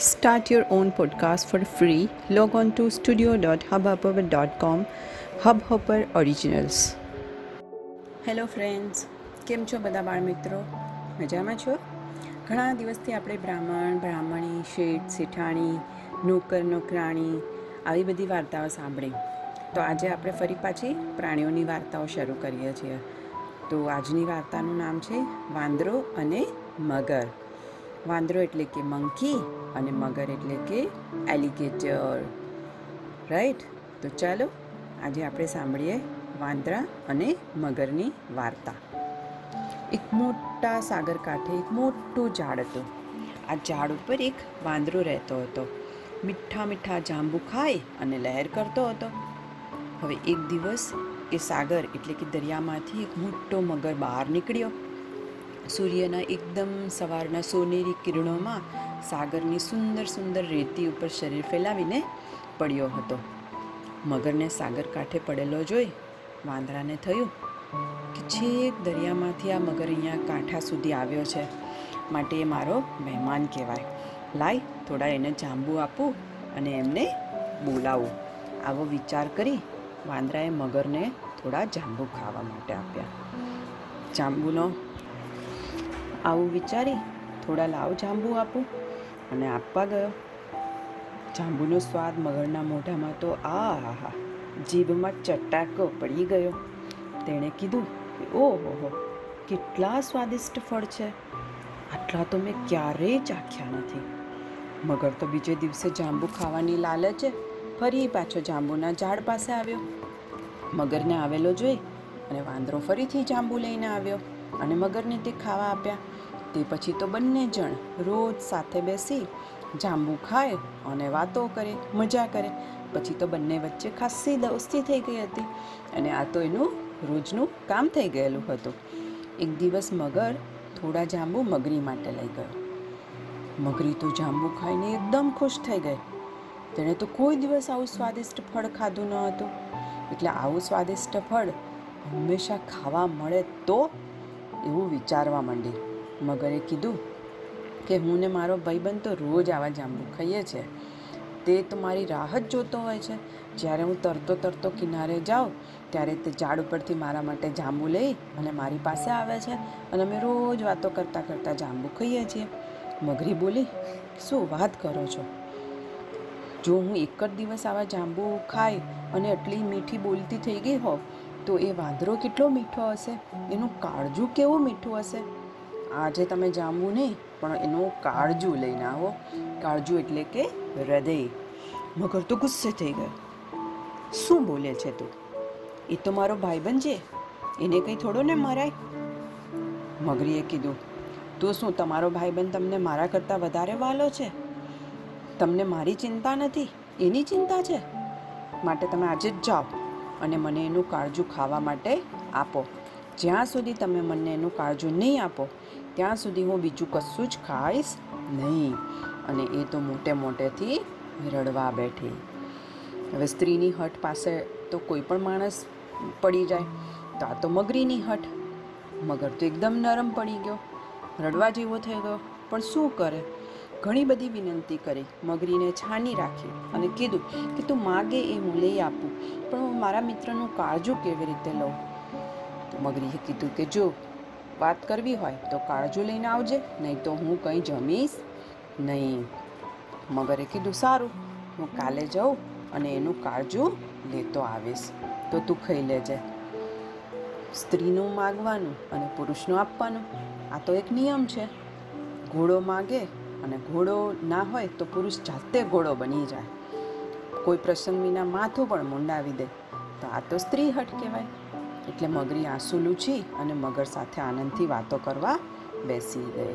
Start your own podcast for free. Log on to studio.hubhopper.com. Hubhopper Originals. Hello friends કેમ છો બધા બાળ મિત્રો મજામાં છો ઘણા દિવસથી આપણે બ્રાહ્મણ, બ્રાહ્મણી, શેઠ, શેઠાણી, નોકર, નોકરાણી આવી બધી વાર્તાઓ સાંભળી તો આજે આપણે ફરી પાછી પ્રાણીઓની વાર્તાઓ શરૂ કરીએ છીએ તો આજની વાર્તાનું નામ છે વાંદરો અને મગર વાંદરો એટલે કે મંકી અને મગર એટલે કે એલિગેટર રાઈટ તો ચાલો, આજે આપણે સાંભળીએ વાંદરા અને મગરની વાર્તા. એક મોટા સાગર કાંઠે એક મોટું ઝાડ હતું. આ ઝાડ ઉપર એક વાંદરો રહેતો હતો. મીઠા મીઠા જાંબુ ખાય અને લહેર કરતો હતો. હવે એક દિવસ એ સાગર એટલે કે દરિયામાંથી એક મોટો મગર બહાર નીકળ્યો. સૂર્યના એકદમ સવારના સોનેરી કિરણોમાં સાગરની સુંદર સુંદર રેતી ઉપર શરીર ફેલાવીને પડ્યો હતો. મગરને સાગર કાંઠે પડેલો જોઈ વાંદરાને થયું કે છેક દરિયામાંથી આ મગર અહીંયા કાંઠા સુધી આવ્યો છે. માટે એ મારો મહેમાન કહેવાય. લાય, થોડા એને જાંબુ આપું અને એમને બોલાવું. આવો વિચાર કરી વાંદરાએ મગરને થોડા જાંબુ ખાવા માટે આપ્યા. જાંબુનો આવું વિચારી થોડા લાવ જાંબુ આપું અને આપવા ગયો. જાંબુનો સ્વાદ મગરના મોઢામાં તો આ હા જીભમાં ચટાકો પડી ગયો. તેણે કીધું ઓહો કેટલા સ્વાદિષ્ટ ફળ છે. આટલા તો મેં ક્યારેય ચાખ્યા નથી. મગર તો બીજે દિવસે જાંબુ ખાવાની લાલચે ફરી પાછો જાંબુના ઝાડ પાસે આવ્યો. મગરને આવેલો જોઈ અને વાંદરો ફરીથી જાંબુ લઈને આવ્યો. અને મગરને તે ખાવા આપ્યા. તે પછી તો બંને જણ રોજ સાથે બેસી જાંબુ ખાય અને વાતો કરે, મજા કરે. પછી તો બંને વચ્ચે ખાસ્સી દોસ્તી થઈ ગઈ હતી અને આ તો એનું રોજનું કામ થઈ ગયેલું હતું. એક દિવસ મગર થોડા જાંબુ મગરી માટે લઈ ગયો. મગરી તો જાંબુ ખાઈને એકદમ ખુશ થઈ ગઈ. તેણે તો કોઈ દિવસ આવું સ્વાદિષ્ટ ફળ ખાધું ન હતું. એટલે આવું સ્વાદિષ્ટ ફળ હંમેશા ખાવા મળે તો એવું વિચારવા માંડી. મગરે કીધું કે હું ને મારો ભાઈબંધ તો રોજ આવા જાંબુ ખાઈએ છીએ તે તો મારી રાહ જ જોતો હોય છે. જ્યારે હું તરતો તરતો કિનારે જાઉં, ત્યારે તે ઝાડ ઉપરથી મારા માટે જાંબુ લઈ અને મારી પાસે આવે છે અને અમે રોજ વાતો કરતાં કરતાં જાંબુ ખાઈએ છીએ. મગરી બોલી, શું વાત કરો છો? જો હું એક જ દિવસ આવા જાંબુ ખાઈ અને આટલી મીઠી બોલતી થઈ ગઈ હોઉં તો એ વાંદરો કેટલો મીઠો હશે? એનું કાળજું કેવું મીઠું હશે? આજે તમે જામવું નહીં, પણ એનું કાળજું લઈને આવો. કાળજું એટલે કે હૃદય. મગર તો ગુસ્સે થઈ ગયો. શું બોલે છે તું? એ તો મારો ભાઈબંધ છે. એને કંઈ થોડો ને મરાય? મગરીએ કીધું, તો શું, તમારો ભાઈબંધ તમને મારા કરતાં વધારે વાલો છે? તમને મારી ચિંતા નથી? એની ચિંતા છે? માટે તમે આજે જ જાઓ. અને મને એનું કાળજું ખાવા માટે આપો. જ્યાં સુધી તમે મને એનું કાળજું નહીં આપો, ત્યાં સુધી હું બીજું કશું જ ખાઈશ નહીં. અને એ તો મોટે મોટેથી રડવા બેઠી. હવે સ્ત્રીની હટ પાસે તો કોઈ પણ માણસ પડી જાય. તો આ તો મગરીની હટ મગર તો એકદમ નરમ પડી ગયો. રડવા જેવો થઈ ગયો પણ શું કરે? ઘણી બધી વિનંતી કરી. મગરીને છાની રાખી અને કીધું કે તું માગે એ હું લઈ આપું, પણ હું મારા મિત્રનું કાળજું કેવી રીતે લઉં? તો મગરીએ કીધું કે જો વાત કરવી હોય તો કાળજું લઈને આવજે, નહીં તો હું કંઈ જમીશ નહીં. મગરે કીધું, સારું, હું કાલે જાઉં અને એનું કાળજું લેતો આવીશ. તો તું ખાઈ લેજે. સ્ત્રીનું માગવાનું અને પુરુષનું આપવાનું, આ તો એક નિયમ છે. ઘોડો માગે અને ઘોડો ના હોય તો પુરુષ જાતે ઘોડો બની જાય. કોઈ પ્રસંગ વિના માથું પણ મુંડાવી દે. તો આ તો સ્ત્રી હટ કહેવાય. એટલે મગરી આંસુ લૂછી અને મગર સાથે આનંદથી વાતો કરવા બેસી ગઈ.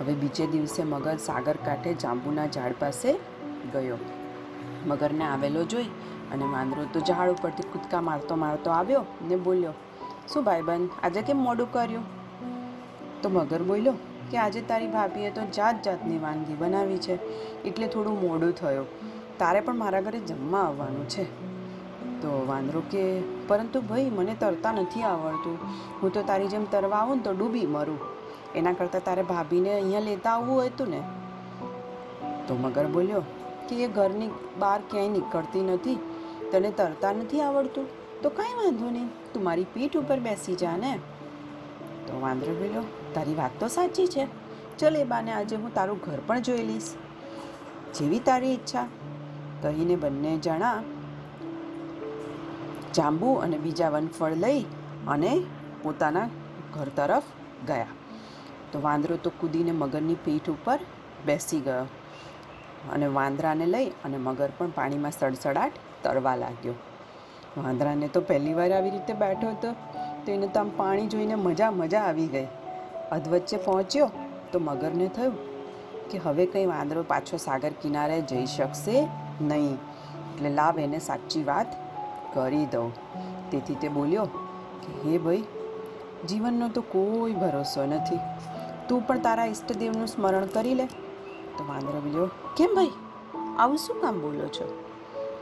હવે બીજે દિવસે મગર સાગર કાંઠે જાંબુના ઝાડ પાસે ગયો. મગરને આવેલો જોઈ અને વાંદરો તો ઝાડ ઉપરથી કૂદકા મારતો મારતો આવ્યો ને બોલ્યો, શું ભાઈબંધ, આજે કેમ મોડું કર્યું? તો મગર બોલ્યો કે આજે તારી ભાભીએ તો જાત જાતની વાનગી બનાવી છે. એટલે થોડું મોડું થયું. તારે પણ મારા ઘરે જમવા આવવાનું છે. તો વાંદરો કે, પરંતુ ભાઈ, મને તરતા નથી આવડતું. હું તો તારી જેમ તરવા આવું ને તો ડૂબી મરું. એના કરતાં તારે ભાભીને અહીંયા લેતા આવવું હતું ને. તો મગર બોલ્યો, કે એ ઘરની બહાર ક્યાંય નીકળતી નથી. તને તરતા નથી આવડતું? તો કાંઈ વાંધો નહીં. તું મારી પીઠ ઉપર બેસી જા ને. તો વાંદરો બોલ્યો, તારી વાત તો સાચી છે. ચલ એ બાને આજે હું તારું ઘર પણ જોઈ લઈશ. જેવી તારી ઈચ્છા. કહીને બંને જણા જાંબુ અને બીજા વનફળ લઈ અને પોતાના ઘર તરફ ગયા. તો વાંદરો તો કૂદીને મગરની પીઠ ઉપર બેસી ગયો અને વાંદરાને લઈ અને મગર પણ પાણીમાં સડસડાટ તરવા લાગ્યો. વાંદરાને તો પહેલી વાર આવી રીતે બેઠો હતો. તો એને તો આમ પાણી જોઈને મજા મજા આવી ગઈ. અધવચ્ચે પહોંચ્યો તો મગરને થયું કે હવે કંઈ વાંદરો પાછો સાગર કિનારે જઈ શકશે નહીં. એટલે લાભ એને સાચી વાત કરી દઉં. તેથી તે બોલ્યો કે, હે ભાઈ, જીવનનો તો કોઈ ભરોસો નથી. તું પણ તારા ઈષ્ટદેવનું સ્મરણ કરી લે. તો વાંદરો બોલ્યો, કેમ ભાઈ? આવું શું કામ બોલો છો?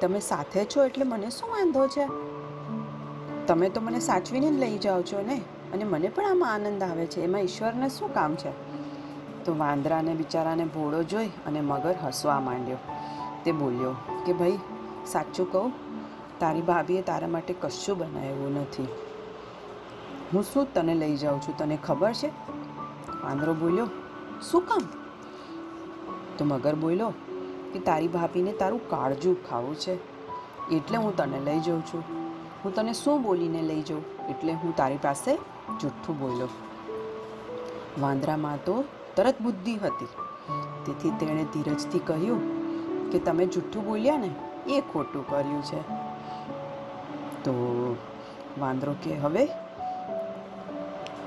તમે સાથે છો એટલે મને શું વાંધો છે? તમે તો મને સાચવીને જ લઈ જાઓ છો ને? અને મને પણ આમાં આનંદ આવે છે. એમાં ઈશ્વરને શું કામ છે? તો વાંદરાને બિચારાને ભોળો જોઈ અને મગર હસવા માંડ્યો. તે બોલ્યો, કે ભાઈ, સાચું કહું, તારી ભાભીએ તારા માટે કશું બનાવ્યું નથી. હું શું તને લઈ જાઉં છું? તને ખબર છે? વાંદરો બોલ્યો, શું કામ? તો મગર બોલ્યો, કે તારી ભાભીને તારું કાળજું ખાવું છે. એટલે હું તને લઈ જાઉં છું. હું તને શું બોલીને લઈ જાઉં? એટલે હું તારી પાસે જુઠ્ઠું બોલ્યો વાંદરામાં તો તરત બુદ્ધિ હતી. તેથી તેણે ધીરજથી કહ્યું કે તમે જુઠ્ઠું બોલ્યા ને, એ ખોટું કર્યું છે. તો વાંદરો કે હવે?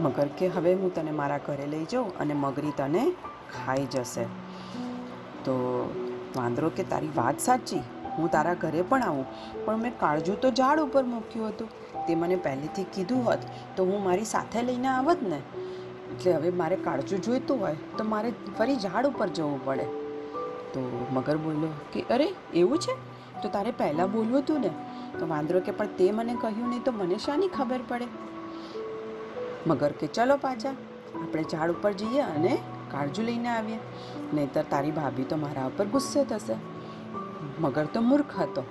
મગર કે હવે હું તને મારા ઘરે લઈ જાઉં અને મગરી તને ખાઈ જશે. તો વાંદરો કે તારી વાત સાચી? હું તારા ઘરે પણ આવું. પણ મેં કાળજું તો ઝાડ ઉપર મૂક્યું હતું. તે મને પહેલેથી કીધું હોત તો હું મારી સાથે લઈને આવત ને. એટલે હવે મારે કાળજું જોઈતું હોય તો મારે ફરી ઝાડ ઉપર જવું પડે. તો મગર બોલ્યો કે, અરે, એવું છે? તો તારે પહેલાં બોલવું હતું ને. તો વાંદરો કે, પણ તે મને કહ્યું નહીં તો મને શાની ખબર પડે? મગર કે, ચલો પાછા, આપણે ઝાડ ઉપર જઈએ અને કાળજું લઈને આવીએ. નહીતર તારી ભાભી તો મારા ઉપર ગુસ્સે થશે. મગર તો મૂર્ખ હતો.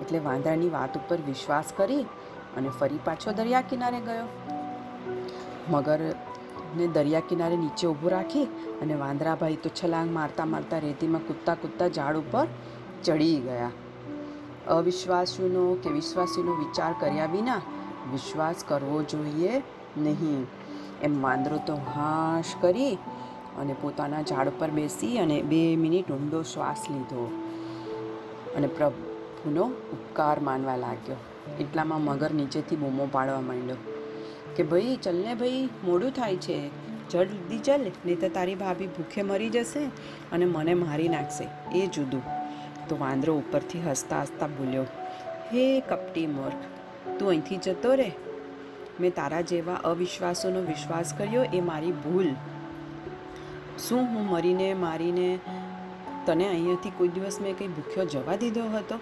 એટલે વાંદરાની વાત ઉપર વિશ્વાસ કરી અને ફરી પાછો દરિયા કિનારે ગયો. મગરને દરિયા કિનારે નીચે ઊભું રાખી અને વાંદરાભાઈ તો છલાંગ મારતા મારતા રેતીમાં કૂદતા કૂદતા ઝાડ ઉપર ચડી ગયા. અવિશ્વાસીનો કે વિશ્વાસીનો વિચાર કર્યા વિના વિશ્વાસ કરવો જોઈએ નહીં. એમ વાંદરો તો હાશ કરી અને પોતાના ઝાડ પર બેસી અને બે મિનિટ ઊંડો શ્વાસ લીધો. અને પ્રભુનો ઉપકાર માનવા લાગ્યો. એટલામાં મગર નીચેથી બૂમો પાડવા માંડ્યો કે, ભાઈ ચલને ભાઈ, મોડું થાય છે. જલ્દી ચલ, નહીં તો તારી ભાભી ભૂખે મરી જશે અને મને મારી નાખશે. એ જુદું. તો વાંદરો ઉપરથી હસતા હસતા બોલ્યો, હે કપટી મૂર્ખ, તું અહીંથી જતો રહે મેં તારા જેવા અવિશ્વાસોનો વિશ્વાસ કર્યો એ મારી ભૂલ. શું હું મરીને મારીને તને અહીંયાથી કોઈ દિવસ મેં કંઈ ભૂખ્યો જવા દીધો હતો?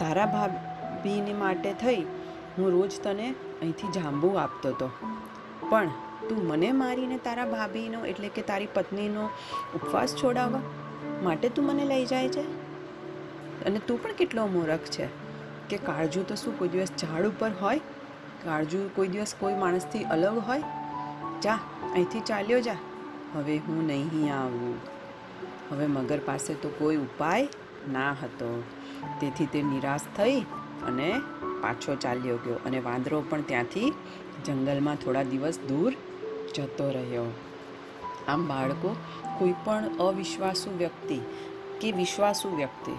તારા ભાભીને માટે થઈ હું રોજ તને અહીંથી જાંબુ આપતો હતો પણ તું મને મારીને તારા ભાભીનો એટલે કે તારી પત્નીનો ઉપવાસ છોડાવવા માટે તું મને લઈ જાય છે? અને તું પણ કેટલો મૂરખ છે કે કાળજુ તો શું કોઈ દિવસ ઝાડ ઉપર હોય? કાળજુ કોઈ દિવસ કોઈ માણસથી અલગ હોય? જા, અહીંથી ચાલ્યો જા. હવે હું નહીં આવું. હવે મગર પાસે તો કોઈ ઉપાય ના હતો. તેથી તે નિરાશ થઈ અને પાછો ચાલ્યો ગયો અને વાંદરો પણ ત્યાંથી જંગલમાં થોડા દિવસ દૂર જતો રહ્યો. આમ બાળકો, કોઈ પણ અવિશ્વાસુ વ્યક્તિ કે વિશ્વાસુ વ્યક્તિ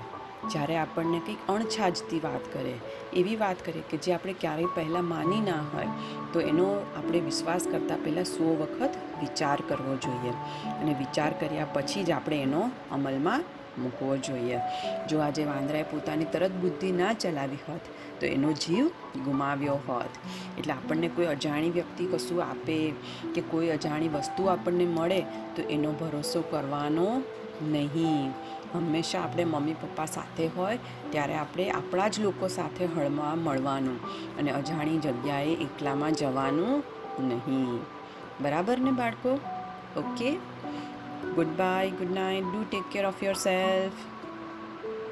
જ્યારે આપણને કંઈક અણછાજતી વાત કરે, એવી વાત કરે કે જે આપણે ક્યારેય પહેલાં માની ના હોય, તો એનો આપણે વિશ્વાસ કરતાં પહેલાં સો વખત વિચાર કરવો જોઈએ. અને વિચાર કર્યા પછી જ આપણે એનો અમલમાં મૂકવો જોઈએ. જો આજે વાંદરાએ પોતાની તરત બુદ્ધિ ના ચલાવી હોત, તો એનો જીવ ગુમાવ્યો હોત. એટલે આપણને કોઈ અજાણી વ્યક્તિ કશું આપે કે કોઈ અજાણી વસ્તુ આપણને મળે, તો એનો ભરોસો કરવાનો નહીં. હંમેશા આપણે મમ્મી, પપ્પા સાથે હોય, ત્યારે આપણે આપણા જ લોકો સાથે હળવા મળવાનું અને અજાણી જગ્યાએ એકલામાં જવાનું નહીં. બરાબર ને બાળકો? Okay good bye good night do take care of yourself